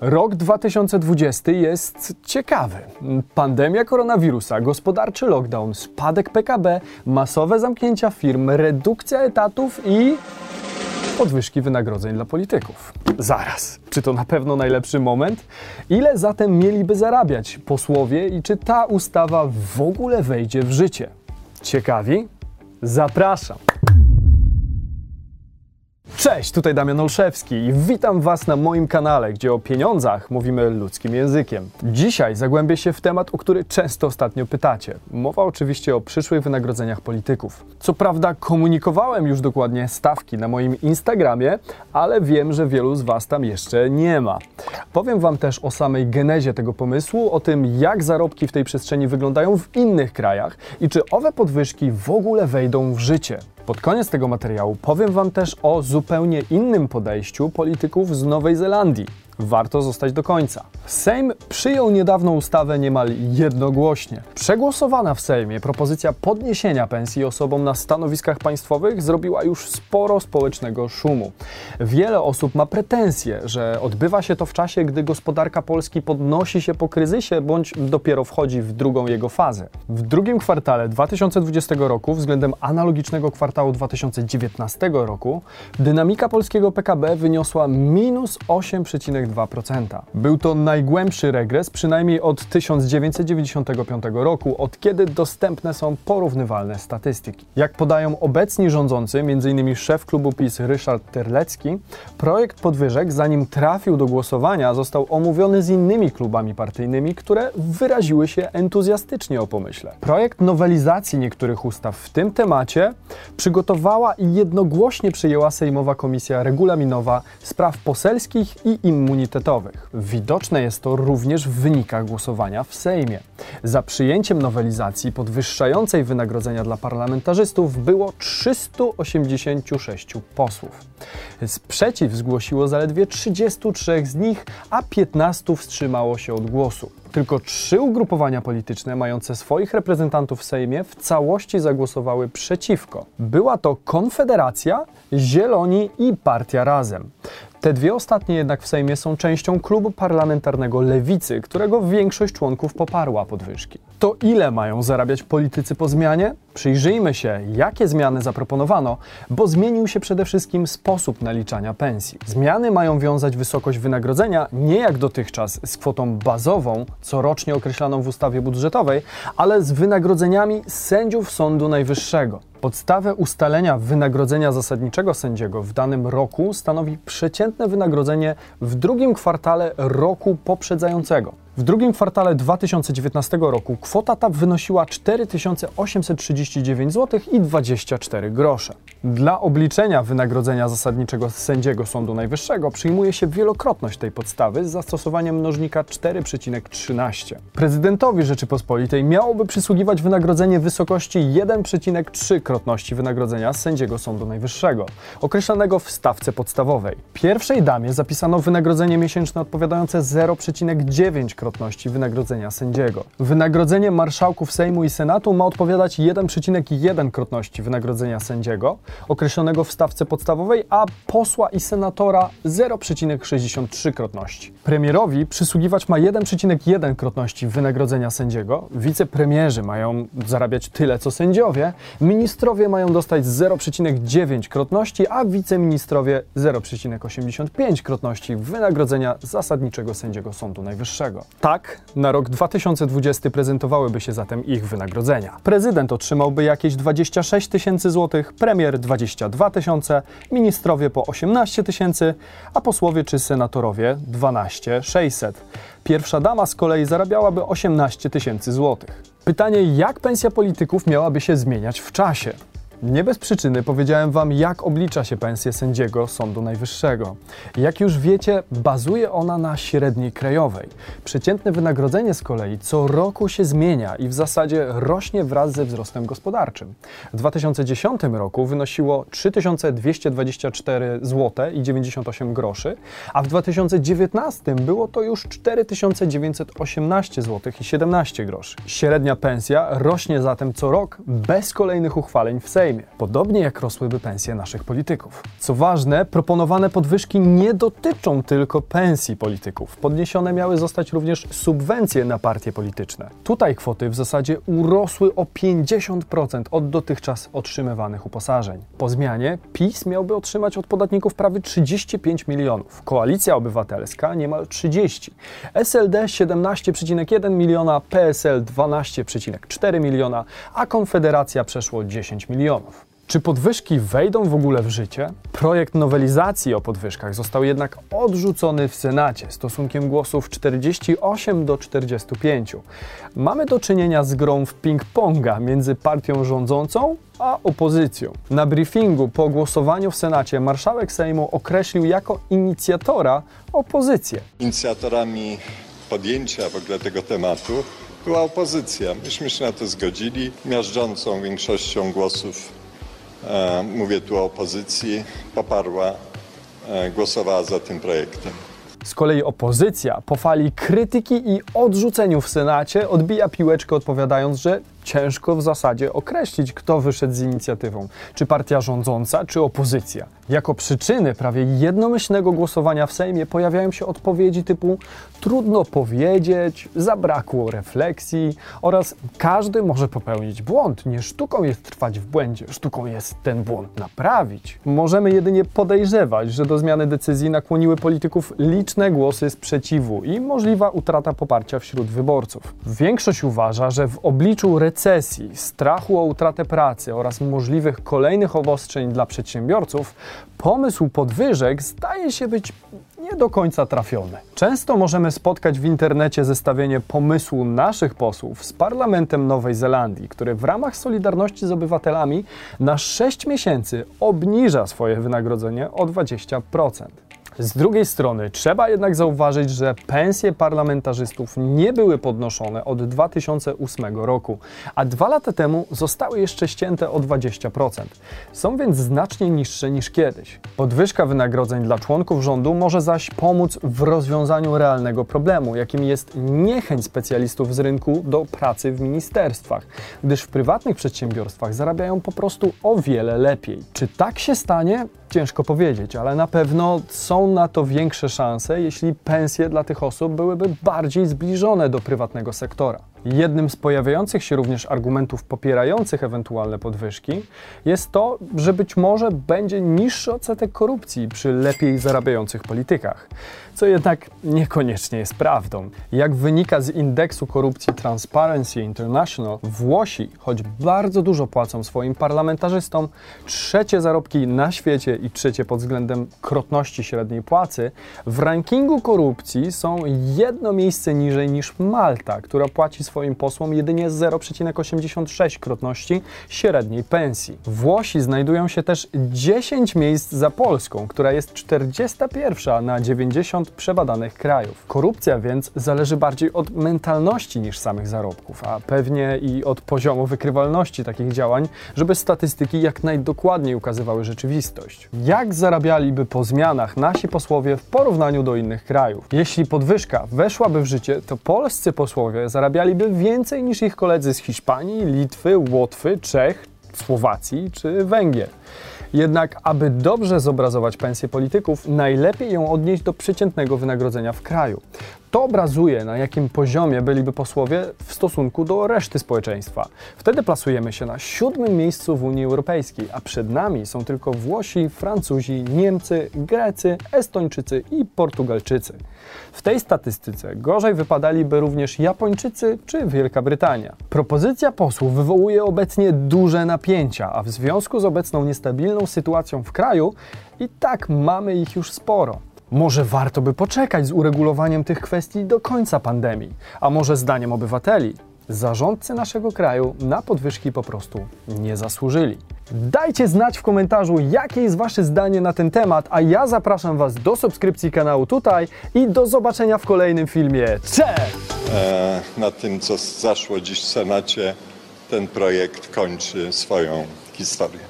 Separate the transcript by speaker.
Speaker 1: Rok 2020 jest ciekawy. Pandemia koronawirusa, gospodarczy lockdown, spadek PKB, masowe zamknięcia firm, redukcja etatów i podwyżki wynagrodzeń dla polityków. Zaraz, czy to na pewno najlepszy moment? Ile zatem mieliby zarabiać posłowie i czy ta ustawa w ogóle wejdzie w życie? Ciekawi? Zapraszam! Cześć, tutaj Damian Olszewski i witam Was na moim kanale, gdzie o pieniądzach mówimy ludzkim językiem. Dzisiaj zagłębię się w temat, o który często ostatnio pytacie. Mowa oczywiście o przyszłych wynagrodzeniach polityków. Co prawda komunikowałem już dokładnie stawki na moim Instagramie, ale wiem, że wielu z Was tam jeszcze nie ma. Powiem Wam też o samej genezie tego pomysłu, o tym jak zarobki w tej przestrzeni wyglądają w innych krajach i czy owe podwyżki w ogóle wejdą w życie. Pod koniec tego materiału powiem Wam też o zupełnie innym podejściu polityków z Nowej Zelandii. Warto zostać do końca. Sejm przyjął niedawno ustawę niemal jednogłośnie. Przegłosowana w Sejmie propozycja podniesienia pensji osobom na stanowiskach państwowych zrobiła już sporo społecznego szumu. Wiele osób ma pretensje, że odbywa się to w czasie, gdy gospodarka Polski podnosi się po kryzysie bądź dopiero wchodzi w drugą jego fazę. W drugim kwartale 2020 roku względem analogicznego kwartału 2019 roku dynamika polskiego PKB wyniosła minus 8,2%. Był to najgłębszy regres przynajmniej od 1995 roku, od kiedy dostępne są porównywalne statystyki. Jak podają obecni rządzący, m.in. szef klubu PiS Ryszard Terlecki, projekt podwyżek, zanim trafił do głosowania, został omówiony z innymi klubami partyjnymi, które wyraziły się entuzjastycznie o pomyśle. Projekt nowelizacji niektórych ustaw w tym temacie przygotowała i jednogłośnie przyjęła Sejmowa Komisja Regulaminowa Spraw Poselskich i Immunitetowych. Widoczne jest to również w wynikach głosowania w Sejmie. Za przyjęciem nowelizacji podwyższającej wynagrodzenia dla parlamentarzystów było 386 posłów. Sprzeciw zgłosiło zaledwie 33 z nich, a 15 wstrzymało się od głosu. Tylko trzy ugrupowania polityczne mające swoich reprezentantów w Sejmie w całości zagłosowały przeciwko. Była to Konfederacja, Zieloni i Partia Razem. Te dwie ostatnie jednak w Sejmie są częścią klubu parlamentarnego Lewicy, którego większość członków poparła podwyżki. To ile mają zarabiać politycy po zmianie? Przyjrzyjmy się, jakie zmiany zaproponowano, bo zmienił się przede wszystkim sposób naliczania pensji. Zmiany mają wiązać wysokość wynagrodzenia nie jak dotychczas z kwotą bazową, corocznie określaną w ustawie budżetowej, ale z wynagrodzeniami sędziów Sądu Najwyższego. Podstawę ustalenia wynagrodzenia zasadniczego sędziego w danym roku stanowi przeciętne wynagrodzenie w drugim kwartale roku poprzedzającego. W drugim kwartale 2019 roku kwota ta wynosiła 4839 zł i 24 grosze. Dla obliczenia wynagrodzenia zasadniczego sędziego Sądu Najwyższego przyjmuje się wielokrotność tej podstawy z zastosowaniem mnożnika 4,13. Prezydentowi Rzeczypospolitej miałoby przysługiwać wynagrodzenie w wysokości 1,3 krotności wynagrodzenia sędziego Sądu Najwyższego, określanego w stawce podstawowej. Pierwszej damie zapisano wynagrodzenie miesięczne odpowiadające 0,9 krotności wynagrodzenia sędziego. Wynagrodzenie marszałków Sejmu i Senatu ma odpowiadać 1,1 krotności wynagrodzenia sędziego, określonego w stawce podstawowej, a posła i senatora 0,63 krotności. Premierowi przysługiwać ma 1,1 krotności wynagrodzenia sędziego, wicepremierzy mają zarabiać tyle co sędziowie, ministrowie mają dostać 0,9 krotności, a wiceministrowie 0,85 krotności wynagrodzenia zasadniczego sędziego Sądu Najwyższego. Tak, na rok 2020 prezentowałyby się zatem ich wynagrodzenia. Prezydent otrzymałby jakieś 26 tysięcy złotych, premier 22 tysiące, ministrowie po 18 tysięcy, a posłowie czy senatorowie 12 600. Pierwsza dama z kolei zarabiałaby 18 tysięcy złotych. Pytanie, jak pensja polityków miałaby się zmieniać w czasie? Nie bez przyczyny powiedziałem Wam, jak oblicza się pensję sędziego Sądu Najwyższego. Jak już wiecie, bazuje ona na średniej krajowej. Przeciętne wynagrodzenie z kolei co roku się zmienia i w zasadzie rośnie wraz ze wzrostem gospodarczym. W 2010 roku wynosiło 3224 zł i 98 groszy, a w 2019 było to już 4918 zł i 17 groszy. Średnia pensja rośnie zatem co rok bez kolejnych uchwaleń w Sejmie. Sejmie, podobnie jak rosłyby pensje naszych polityków. Co ważne, proponowane podwyżki nie dotyczą tylko pensji polityków. Podniesione miały zostać również subwencje na partie polityczne. Tutaj kwoty w zasadzie urosły o 50% od dotychczas otrzymywanych uposażeń. Po zmianie PiS miałby otrzymać od podatników prawie 35 milionów, Koalicja Obywatelska niemal 30, SLD 17,1 miliona, PSL 12,4 miliona, a Konfederacja przeszło 10 milionów. Czy podwyżki wejdą w ogóle w życie? Projekt nowelizacji o podwyżkach został jednak odrzucony w Senacie stosunkiem głosów 48 do 45. Mamy do czynienia z grą w ping-ponga między partią rządzącą a opozycją. Na briefingu po głosowaniu w Senacie marszałek Sejmu określił jako inicjatora opozycję.
Speaker 2: Inicjatorami podjęcia w ogóle tego tematu była opozycja. Myśmy się na to zgodzili. Miażdżącą większością głosów, e, mówię tu o opozycji, poparła, e, głosowała za tym projektem.
Speaker 1: Z kolei opozycja po fali krytyki i odrzuceniu w Senacie odbija piłeczkę odpowiadając, że ciężko w zasadzie określić, kto wyszedł z inicjatywą, czy partia rządząca, czy opozycja. Jako przyczyny prawie jednomyślnego głosowania w Sejmie pojawiają się odpowiedzi typu trudno powiedzieć, zabrakło refleksji oraz każdy może popełnić błąd. Nie sztuką jest trwać w błędzie, sztuką jest ten błąd naprawić. Możemy jedynie podejrzewać, że do zmiany decyzji nakłoniły polityków liczne głosy sprzeciwu i możliwa utrata poparcia wśród wyborców. Większość uważa, że w obliczu recesji, strachu o utratę pracy oraz możliwych kolejnych obostrzeń dla przedsiębiorców, pomysł podwyżek zdaje się być nie do końca trafiony. Często możemy spotkać w internecie zestawienie pomysłu naszych posłów z parlamentem Nowej Zelandii, który w ramach solidarności z obywatelami na 6 miesięcy obniża swoje wynagrodzenie o 20%. Z drugiej strony trzeba jednak zauważyć, że pensje parlamentarzystów nie były podnoszone od 2008 roku, a dwa lata temu zostały jeszcze ścięte o 20%. Są więc znacznie niższe niż kiedyś. Podwyżka wynagrodzeń dla członków rządu może zaś pomóc w rozwiązaniu realnego problemu, jakim jest niechęć specjalistów z rynku do pracy w ministerstwach, gdyż w prywatnych przedsiębiorstwach zarabiają po prostu o wiele lepiej. Czy tak się stanie? Ciężko powiedzieć, ale na pewno są na to większe szanse, jeśli pensje dla tych osób byłyby bardziej zbliżone do prywatnego sektora. Jednym z pojawiających się również argumentów popierających ewentualne podwyżki jest to, że być może będzie niższy odsetek korupcji przy lepiej zarabiających politykach, co jednak niekoniecznie jest prawdą. Jak wynika z indeksu korupcji Transparency International, Włosi, choć bardzo dużo płacą swoim parlamentarzystom, trzecie zarobki na świecie i trzecie pod względem krotności średniej płacy, w rankingu korupcji są jedno miejsce niżej niż Malta, która płaci swoim swoim posłom jedynie 0,86 krotności średniej pensji. Włosi znajdują się też 10 miejsc za Polską, która jest 41 na 90 przebadanych krajów. Korupcja więc zależy bardziej od mentalności niż samych zarobków, a pewnie i od poziomu wykrywalności takich działań, żeby statystyki jak najdokładniej ukazywały rzeczywistość. Jak zarabialiby po zmianach nasi posłowie w porównaniu do innych krajów? Jeśli podwyżka weszłaby w życie, to polscy posłowie zarabialiby więcej niż ich koledzy z Hiszpanii, Litwy, Łotwy, Czech, Słowacji czy Węgier. Jednak, aby dobrze zobrazować pensję polityków, najlepiej ją odnieść do przeciętnego wynagrodzenia w kraju. To obrazuje, na jakim poziomie byliby posłowie w stosunku do reszty społeczeństwa. Wtedy plasujemy się na siódmym miejscu w Unii Europejskiej, a przed nami są tylko Włosi, Francuzi, Niemcy, Grecy, Estończycy i Portugalczycy. W tej statystyce gorzej wypadaliby również Japończycy czy Wielka Brytania. Propozycja posłów wywołuje obecnie duże napięcia, a w związku z obecną niestabilną sytuacją w kraju i tak mamy ich już sporo. Może warto by poczekać z uregulowaniem tych kwestii do końca pandemii, a może zdaniem obywateli zarządcy naszego kraju na podwyżki po prostu nie zasłużyli. Dajcie znać w komentarzu, jakie jest Wasze zdanie na ten temat, a ja zapraszam Was do subskrypcji kanału tutaj i do zobaczenia w kolejnym filmie. Cześć!
Speaker 2: E, na tym, co zaszło dziś w Senacie, ten projekt kończy swoją historię.